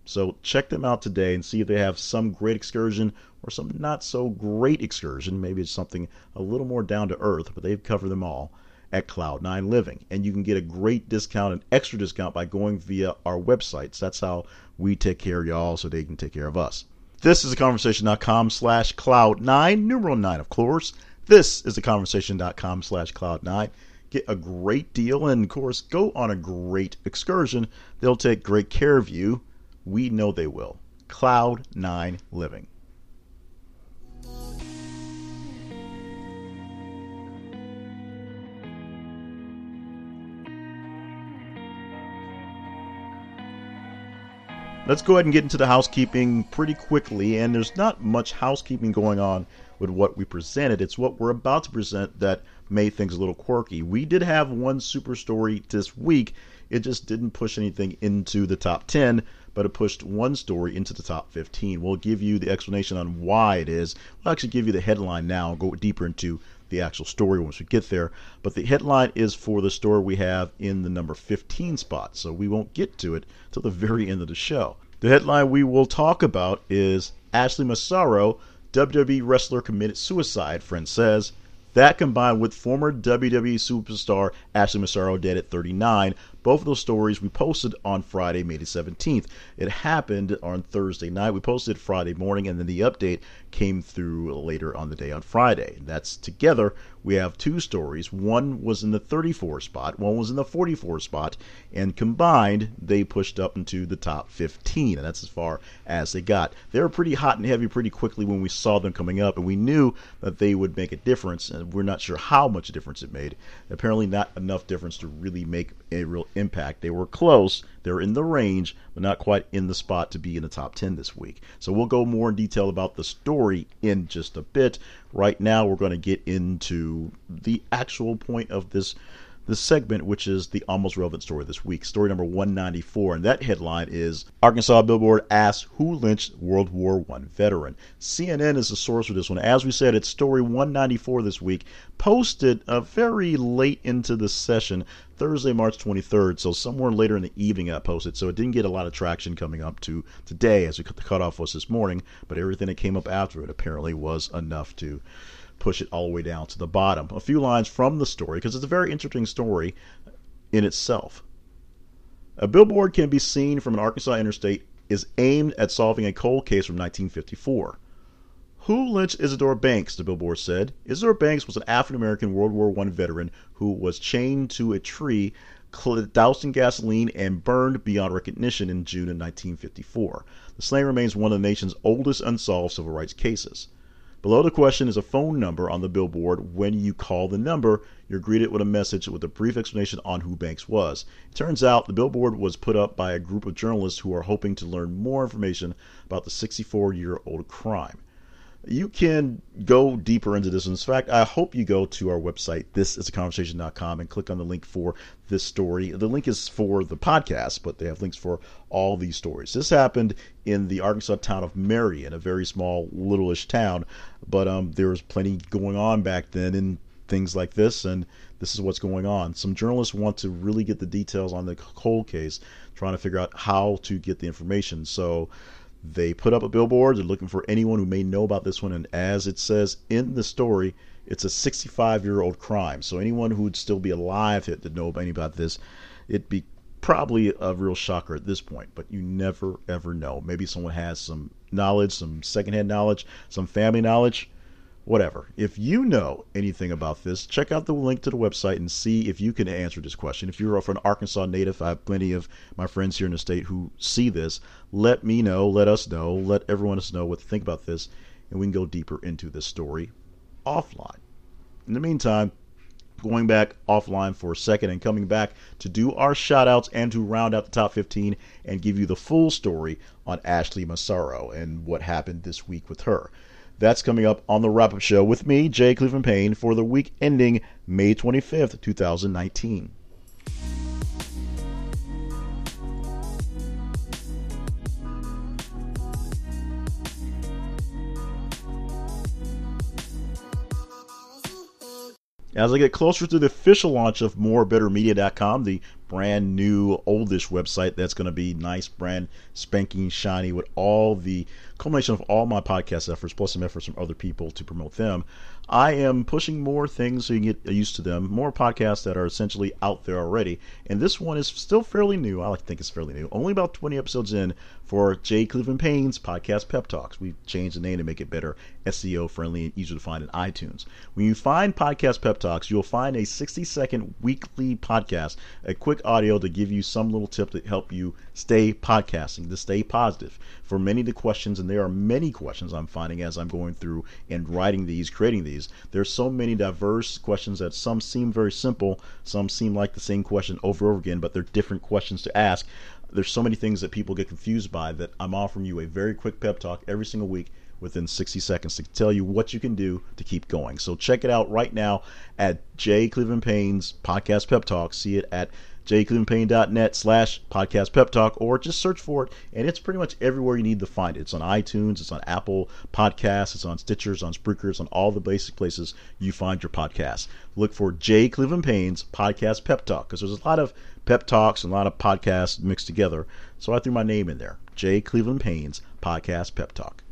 So check them out today and see if they have some great excursion or some not so great excursion. Maybe it's something a little more down to earth, but they've covered them all at Cloud9 Living. And you can get a great discount, an extra discount by going via our websites. That's how we take care of y'all so they can take care of us. This is a conversation.com slash cloud9, numeral 9, of course. This is a conversation.com slash cloud9. Get a great deal and, of course, go on a great excursion. They'll take great care of you. We know they will. Cloud Nine Living. Let's go ahead and get into the housekeeping pretty quickly. And there's not much housekeeping going on with what we presented. It's what we're about to present that made things a little quirky. We did have one super story this week. It just didn't push anything into the top 10, but it pushed one story into the top 15. We'll give you the explanation on why it is. We'll actually give you the headline now go deeper into the actual story once we get there. But the headline is for the story we have in the number 15 spot, so we won't get to it till the very end of the show. The headline we will talk about is Ashley Massaro, WWE wrestler committed suicide, friend says. That combined with former WWE superstar Ashley Massaro dead at 39. Both of those stories we posted on Friday, May the 17th. It happened on Thursday night. We posted Friday morning, and then the update came through later on the day on Friday. That's together. We have two stories. One was in the 34 spot, one was in the 44 spot, and combined they pushed up into the top 15, and that's as far as they got. They were pretty hot and heavy pretty quickly when we saw them coming up, and we knew that they would make a difference, and we're not sure how much difference it made. Apparently, not enough difference to really make a real impact. They were close, they were in the range, but not quite in the spot to be in the top 10 this week. So we'll go more in detail about the story in just a bit. Right now, we're going to get into the actual point of this this segment, which is the almost relevant story this week. Story number 194, and that headline is Arkansas Billboard asks who lynched World War I veteran. CNN is the source for this one. As we said, it's story 194 this week, posted uh, very late into the session, Thursday, March 23rd. So somewhere later in the evening, got posted. So it didn't get a lot of traction coming up to today, as we cut the cutoff was this morning. But everything that came up after it apparently was enough to push it all the way down to the bottom. A few lines from the story, because it's a very interesting story in itself. A billboard can be seen from an Arkansas interstate is aimed at solving a cold case from 1954. Who lynched Isadore Banks? The billboard said. Isadore Banks was an African American World War I veteran who was chained to a tree, doused in gasoline, and burned beyond recognition in June of 1954. The slaying remains one of the nation's oldest unsolved civil rights cases. Below the question is a phone number on the billboard. When you call the number, you're greeted with a message with a brief explanation on who Banks was. It turns out the billboard was put up by a group of journalists who are hoping to learn more information about the 64 year old crime you can go deeper into this. In fact, I hope you go to our website, thisisaconversation.com, and click on the link for this story. The link is for the podcast, but they have links for all these stories. This happened in the Arkansas town of Marion, a very small, littleish town, but um, there was plenty going on back then in things like this, and this is what's going on. Some journalists want to really get the details on the cold case, trying to figure out how to get the information. So they put up a billboard. They're looking for anyone who may know about this one. And as it says in the story, it's a 65 year old crime. So anyone who would still be alive to know anything about this, it'd be probably a real shocker at this point. But you never ever know. Maybe someone has some knowledge, some secondhand knowledge, some family knowledge whatever. If you know anything about this, check out the link to the website and see if you can answer this question. If you're an Arkansas native, I have plenty of my friends here in the state who see this. Let me know, let us know, let everyone else know what to think about this, and we can go deeper into this story offline. In the meantime, going back offline for a second and coming back to do our shout outs and to round out the top 15 and give you the full story on Ashley Massaro and what happened this week with her. That's coming up on the wrap up show with me, Jay Cleveland Payne, for the week ending May 25th, 2019. As I get closer to the official launch of morebettermedia.com, the brand new, oldish website that's going to be nice, brand spanking shiny with all the culmination of all my podcast efforts, plus some efforts from other people to promote them. I am pushing more things so you can get used to them, more podcasts that are essentially out there already. And this one is still fairly new. I like to think it's fairly new. Only about 20 episodes in for Jay Cleveland Payne's podcast Pep Talks. We've changed the name to make it better, SEO friendly, and easier to find in iTunes. When you find podcast Pep Talks, you'll find a 60 second weekly podcast, a quick audio to give you some little tip to help you stay podcasting, to stay positive. For many of the questions, and there are many questions I'm finding as I'm going through and writing these, creating these, there's so many diverse questions that some seem very simple, some seem like the same question over and over again, but they're different questions to ask. There's so many things that people get confused by that I'm offering you a very quick pep talk every single week within 60 seconds to tell you what you can do to keep going. So check it out right now at J. Cleveland Payne's podcast pep talk. See it at jclevelandpayne.net slash podcast pep talk or just search for it and it's pretty much everywhere you need to find it. It's on itunes it's on apple podcasts it's on stitchers on spreakers on all the basic places you find your podcasts. Look for j cleveland payne's podcast pep talk because there's a lot of pep talks and a lot of podcasts mixed together. So i threw my name in there j cleveland payne's podcast pep talk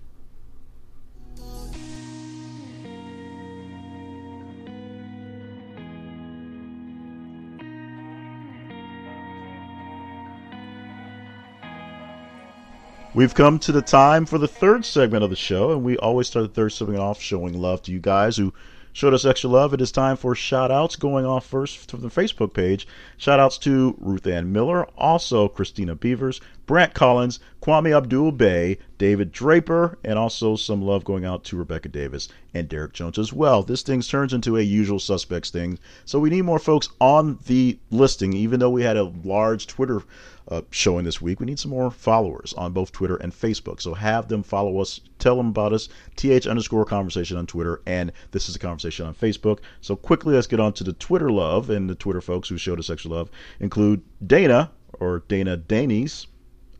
We've come to the time for the third segment of the show, and we always start the third segment off showing love to you guys who showed us extra love. It is time for shout outs going off first from the Facebook page. Shout outs to Ruth Ann Miller, also Christina Beavers, Brant Collins, Kwame Abdul Bay, David Draper, and also some love going out to Rebecca Davis and Derek Jones as well. This thing turns into a usual suspects thing, so we need more folks on the listing, even though we had a large Twitter uh, showing this week. We need some more followers on both Twitter and Facebook. So have them follow us, tell them about us, th underscore conversation on Twitter, and this is a conversation on Facebook. So quickly, let's get on to the Twitter love, and the Twitter folks who showed us extra love include Dana or Dana Danes.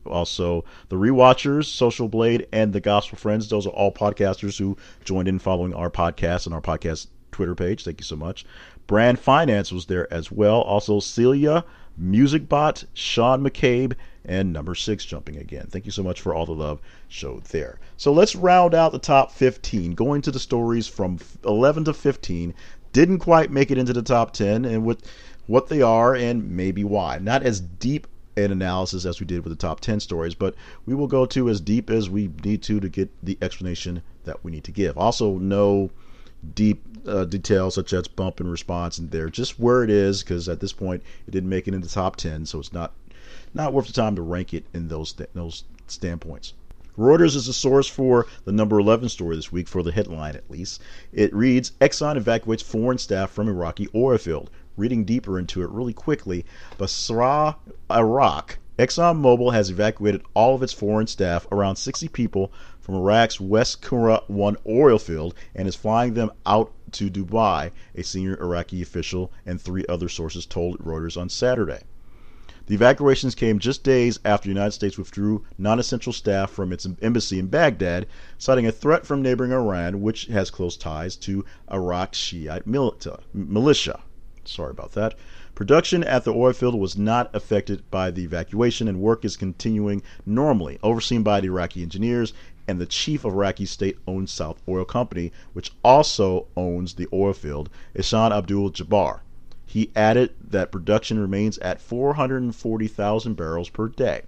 Also, the Rewatchers, Social Blade, and the Gospel Friends. Those are all podcasters who joined in following our podcast and our podcast Twitter page. Thank you so much. Brand Finance was there as well. Also, Celia MusicBot, Sean McCabe, and number six jumping again. Thank you so much for all the love showed there. So let's round out the top 15, going to the stories from 11 to 15. Didn't quite make it into the top 10, and with what they are and maybe why. Not as deep an analysis as we did with the top 10 stories, but we will go to as deep as we need to to get the explanation that we need to give. Also, no deep uh, details such as bump and response in there, just where it is, because at this point it didn't make it into the top 10, so it's not not worth the time to rank it in those those standpoints. Reuters is the source for the number 11 story this week, for the headline at least. It reads Exxon evacuates foreign staff from Iraqi oil field. Reading deeper into it really quickly, Basra, Iraq, ExxonMobil has evacuated all of its foreign staff, around 60 people, from Iraq's West Qurna 1 oil field and is flying them out to Dubai, a senior Iraqi official and three other sources told Reuters on Saturday. The evacuations came just days after the United States withdrew non essential staff from its embassy in Baghdad, citing a threat from neighboring Iran, which has close ties to Iraq's Shiite militia. Sorry about that. Production at the oil field was not affected by the evacuation, and work is continuing normally, overseen by the Iraqi engineers and the chief of Iraqi state-owned South Oil Company, which also owns the oil field, Ihsan Abdul Jabbar. He added that production remains at 440,000 barrels per day.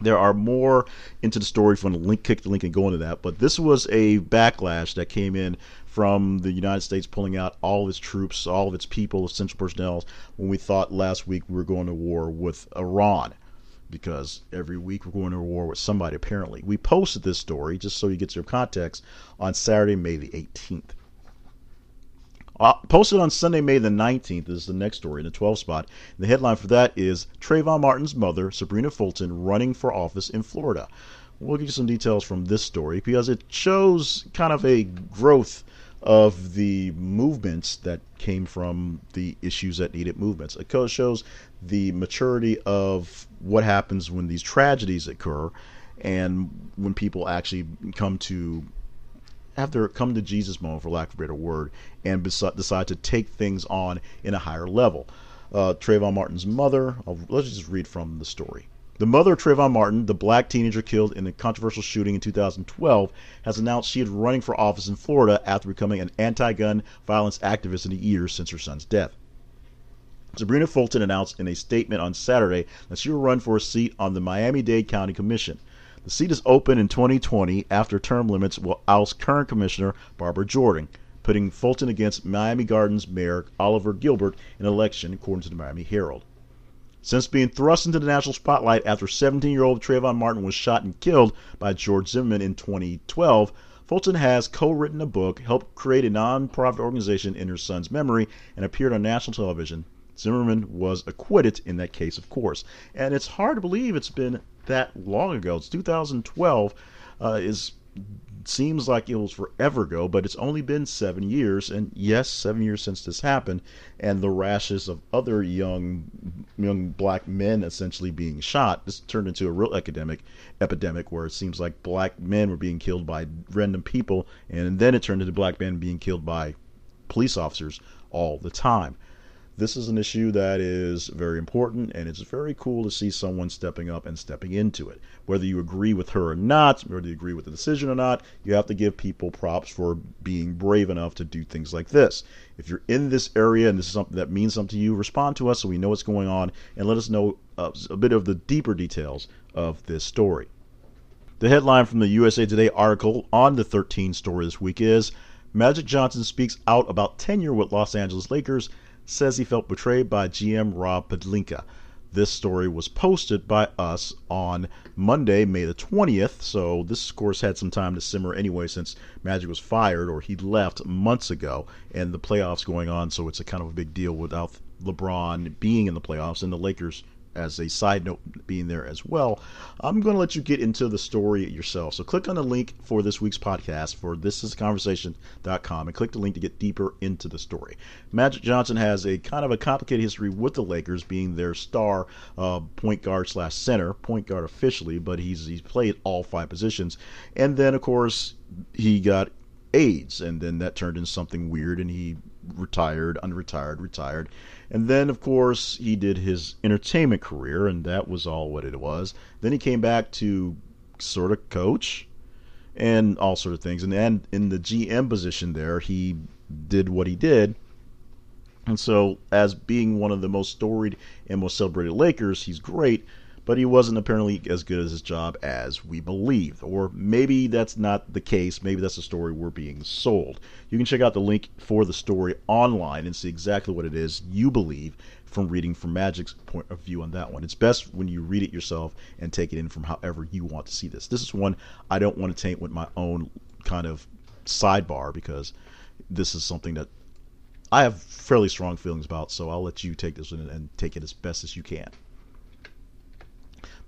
There are more into the story from the link, click the link and go into that, but this was a backlash that came in from the United States pulling out all of its troops, all of its people, essential personnel, when we thought last week we were going to war with Iran because every week we're going to war with somebody, apparently. We posted this story, just so you get your context, on Saturday, May the 18th. Uh, posted on Sunday, May the 19th is the next story in the 12 spot. The headline for that is Trayvon Martin's mother, Sabrina Fulton, running for office in Florida. We'll give you some details from this story because it shows kind of a growth of the movements that came from the issues that needed movements. It shows the maturity of what happens when these tragedies occur and when people actually come to have their come to Jesus moment, for lack of a better word, and decide to take things on in a higher level. uh, Trayvon Martin's mother. Let's just read from the story. The mother of Trayvon Martin, the black teenager killed in the controversial shooting in 2012, has announced she is running for office in Florida after becoming an anti gun violence activist in the years since her son's death. Sabrina Fulton announced in a statement on Saturday that she will run for a seat on the Miami Dade County Commission. The seat is open in 2020 after term limits will oust current Commissioner Barbara Jordan, putting Fulton against Miami Gardens Mayor Oliver Gilbert in election, according to the Miami Herald. Since being thrust into the national spotlight after 17 year old Trayvon Martin was shot and killed by George Zimmerman in 2012, Fulton has co written a book, helped create a non-profit organization in her son's memory, and appeared on national television. Zimmerman was acquitted in that case, of course. And it's hard to believe it's been that long ago. It's 2012. Uh, is seems like it was forever ago, but it's only been seven years, and yes, seven years since this happened, and the rashes of other young young black men essentially being shot. This turned into a real epidemic, epidemic where it seems like black men were being killed by random people, and then it turned into black men being killed by police officers all the time this is an issue that is very important, and it's very cool to see someone stepping up and stepping into it. Whether you agree with her or not, whether you agree with the decision or not, you have to give people props for being brave enough to do things like this. If you're in this area and this is something that means something to you, respond to us so we know what's going on and let us know uh, a bit of the deeper details of this story. The headline from the USA Today article on the 13 story this week is Magic Johnson speaks out about tenure with Los Angeles Lakers says he felt betrayed by GM Rob Pelinka. This story was posted by us on Monday, May the 20th. So this, of course, had some time to simmer anyway since Magic was fired or he left months ago and the playoffs going on. So it's a kind of a big deal without LeBron being in the playoffs and the Lakers as a side note being there as well. I'm going to let you get into the story yourself. So click on the link for this week's podcast for thisisconversation.com and click the link to get deeper into the story. Magic Johnson has a kind of a complicated history with the Lakers being their star uh, point guard slash center, point guard officially, but he's he's played all five positions. And then of course he got AIDS, and then that turned into something weird, and he retired, unretired, retired. And then, of course, he did his entertainment career, and that was all what it was. Then he came back to sort of coach and all sort of things. And then in the GM position there, he did what he did. And so, as being one of the most storied and most celebrated Lakers, he's great but he wasn't apparently as good at his job as we believed. Or maybe that's not the case. Maybe that's the story we're being sold. You can check out the link for the story online and see exactly what it is you believe from reading from Magic's point of view on that one. It's best when you read it yourself and take it in from however you want to see this. This is one I don't want to taint with my own kind of sidebar because this is something that I have fairly strong feelings about, so I'll let you take this and, and take it as best as you can.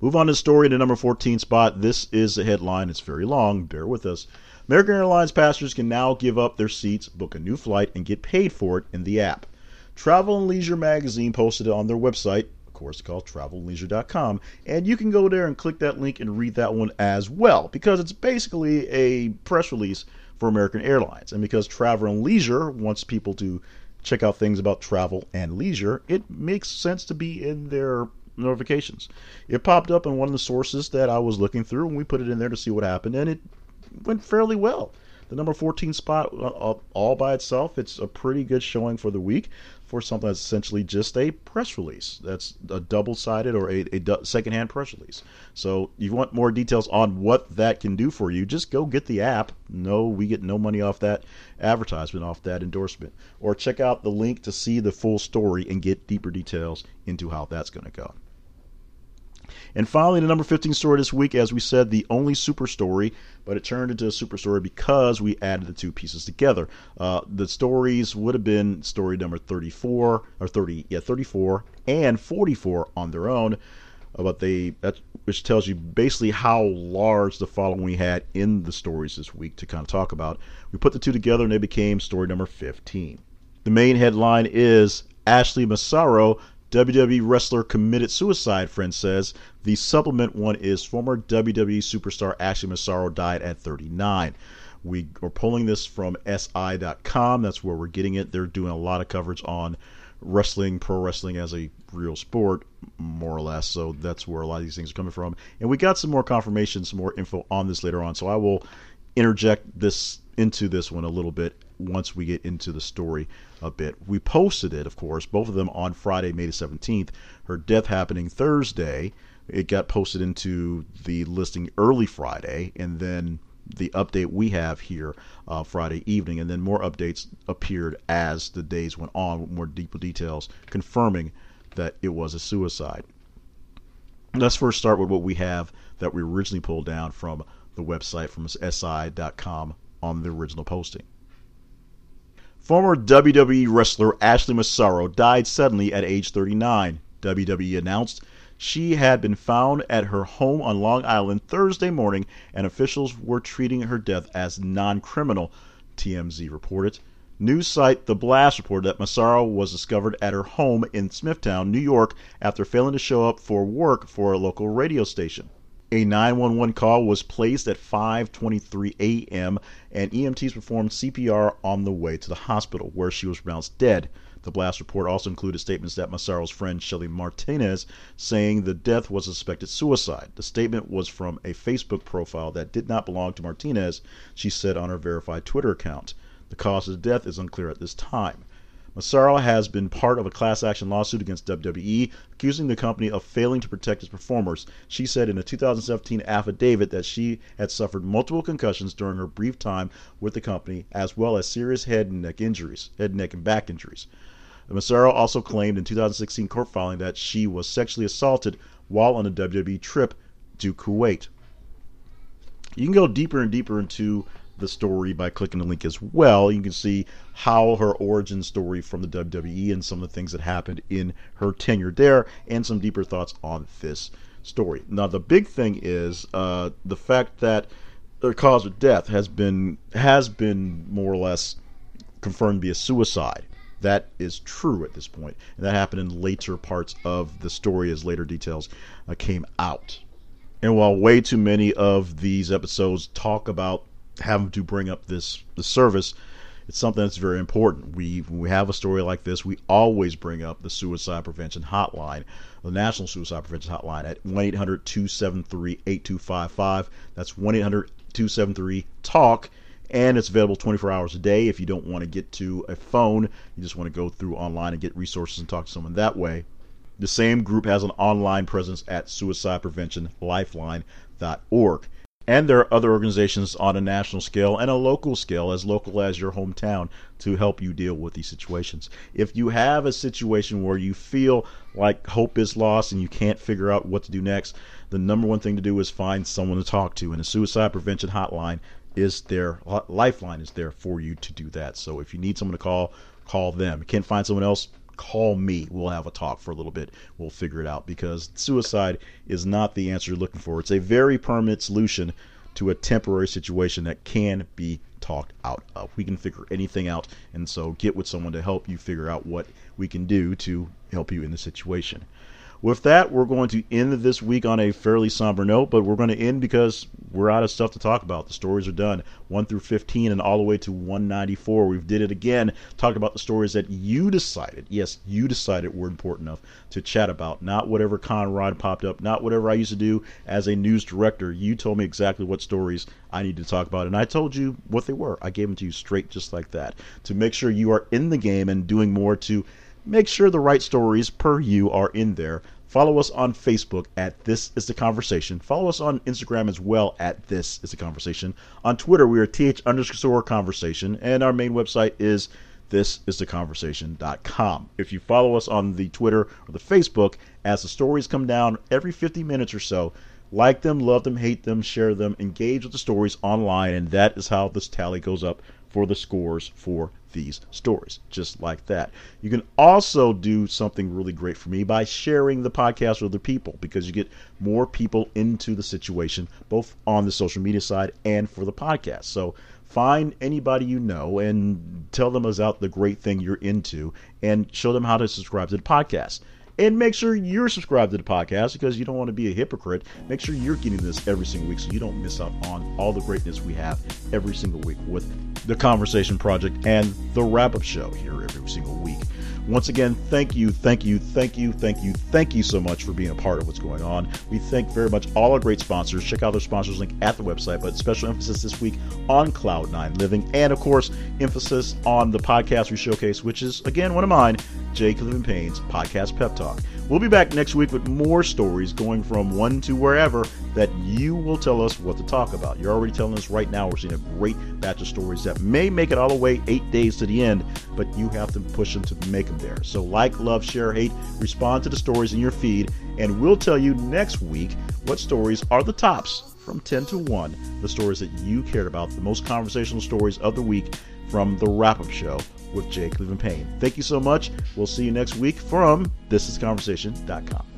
Move on to the story to number 14 spot. This is the headline. It's very long. Bear with us. American Airlines passengers can now give up their seats, book a new flight, and get paid for it in the app. Travel and Leisure magazine posted it on their website, of course, called travelandleisure.com, and you can go there and click that link and read that one as well because it's basically a press release for American Airlines. And because Travel and Leisure wants people to check out things about travel and leisure, it makes sense to be in their notifications. It popped up in one of the sources that I was looking through, and we put it in there to see what happened, and it went fairly well. The number 14 spot uh, uh, all by itself, it's a pretty good showing for the week for something that's essentially just a press release. That's a double sided or a, a secondhand press release. So, you want more details on what that can do for you, just go get the app. No, we get no money off that advertisement, off that endorsement. Or check out the link to see the full story and get deeper details into how that's going to go. And finally, the number 15 story this week, as we said, the only super story, but it turned into a super story because we added the two pieces together. Uh, the stories would have been story number 34 or 30, yeah, 34 and 44 on their own, uh, but they that which tells you basically how large the following we had in the stories this week to kind of talk about. We put the two together and they became story number 15. The main headline is Ashley Massaro WWE wrestler committed suicide, friend says. The supplement one is former WWE superstar Ashley Massaro died at 39. We are pulling this from SI.com. That's where we're getting it. They're doing a lot of coverage on wrestling, pro wrestling as a real sport, more or less. So that's where a lot of these things are coming from. And we got some more confirmation, some more info on this later on. So I will interject this into this one a little bit once we get into the story a bit. We posted it, of course, both of them on Friday, May the 17th. Her death happening Thursday. It got posted into the listing early Friday, and then the update we have here uh, Friday evening, and then more updates appeared as the days went on with more deeper details confirming that it was a suicide. Let's first start with what we have that we originally pulled down from the website from SI.com on the original posting. Former WWE wrestler Ashley Massaro died suddenly at age 39. WWE announced she had been found at her home on Long Island Thursday morning, and officials were treating her death as non criminal, TMZ reported. News site The Blast reported that Massaro was discovered at her home in Smithtown, New York, after failing to show up for work for a local radio station. A 911 call was placed at 5:23 a.m. and EMTs performed CPR on the way to the hospital, where she was pronounced dead. The blast report also included statements that Massaro's friend Shelly Martinez saying the death was a suspected suicide. The statement was from a Facebook profile that did not belong to Martinez, she said on her verified Twitter account. The cause of death is unclear at this time. Massaro has been part of a class action lawsuit against WWE, accusing the company of failing to protect its performers. She said in a 2017 affidavit that she had suffered multiple concussions during her brief time with the company, as well as serious head and neck injuries, head, neck, and back injuries. Massaro also claimed in 2016 court filing that she was sexually assaulted while on a WWE trip to Kuwait. You can go deeper and deeper into the story by clicking the link as well. You can see how her origin story from the WWE and some of the things that happened in her tenure there, and some deeper thoughts on this story. Now, the big thing is uh, the fact that the cause of death has been has been more or less confirmed to be a suicide. That is true at this point, and that happened in later parts of the story as later details uh, came out. And while way too many of these episodes talk about having to bring up this the service, it's something that's very important. We we have a story like this, we always bring up the suicide prevention hotline, the National Suicide Prevention Hotline at 1-800-273-8255. That's 1-800-273 talk and it's available 24 hours a day if you don't want to get to a phone you just want to go through online and get resources and talk to someone that way the same group has an online presence at suicidepreventionlifeline.org and there are other organizations on a national scale and a local scale, as local as your hometown, to help you deal with these situations. If you have a situation where you feel like hope is lost and you can't figure out what to do next, the number one thing to do is find someone to talk to. And the suicide prevention hotline is there, lifeline is there for you to do that. So if you need someone to call, call them. You can't find someone else, call me. We'll have a talk for a little bit. We'll figure it out because suicide is not the answer you're looking for. It's a very permanent solution to a temporary situation that can be talked out of. We can figure anything out, and so get with someone to help you figure out what we can do to help you in the situation. With that, we're going to end this week on a fairly somber note, but we're going to end because we're out of stuff to talk about. The stories are done, 1 through 15 and all the way to 194. We've did it again, talked about the stories that you decided, yes, you decided were important enough to chat about, not whatever Conrad popped up, not whatever I used to do as a news director. You told me exactly what stories I need to talk about, and I told you what they were. I gave them to you straight just like that to make sure you are in the game and doing more to make sure the right stories per you are in there. Follow us on Facebook at This Is the Conversation. Follow us on Instagram as well at This Is the Conversation. On Twitter, we are TH underscore conversation, and our main website is thisistheconversation.com. If you follow us on the Twitter or the Facebook, as the stories come down every 50 minutes or so, like them, love them, hate them, share them, engage with the stories online, and that is how this tally goes up for the scores for these stories, just like that. You can also do something really great for me by sharing the podcast with other people because you get more people into the situation, both on the social media side and for the podcast. So find anybody you know and tell them about the great thing you're into and show them how to subscribe to the podcast and make sure you're subscribed to the podcast because you don't want to be a hypocrite. Make sure you're getting this every single week so you don't miss out on all the greatness we have every single week with the Conversation Project and the wrap up show here every single week. Once again, thank you, thank you, thank you, thank you, thank you so much for being a part of what's going on. We thank very much all our great sponsors. Check out their sponsors link at the website, but special emphasis this week on Cloud9 Living, and of course, emphasis on the podcast we showcase, which is again one of mine, Jay Cleveland Payne's podcast Pep Talk. We'll be back next week with more stories going from one to wherever that you will tell us what to talk about. You're already telling us right now we're seeing a great batch of stories that may make it all the way eight days to the end, but you have to push them to make them there. So, like, love, share, hate, respond to the stories in your feed, and we'll tell you next week what stories are the tops from 10 to 1, the stories that you cared about, the most conversational stories of the week from the wrap up show with Jay Cleveland Payne. Thank you so much. We'll see you next week from thisisconversation.com.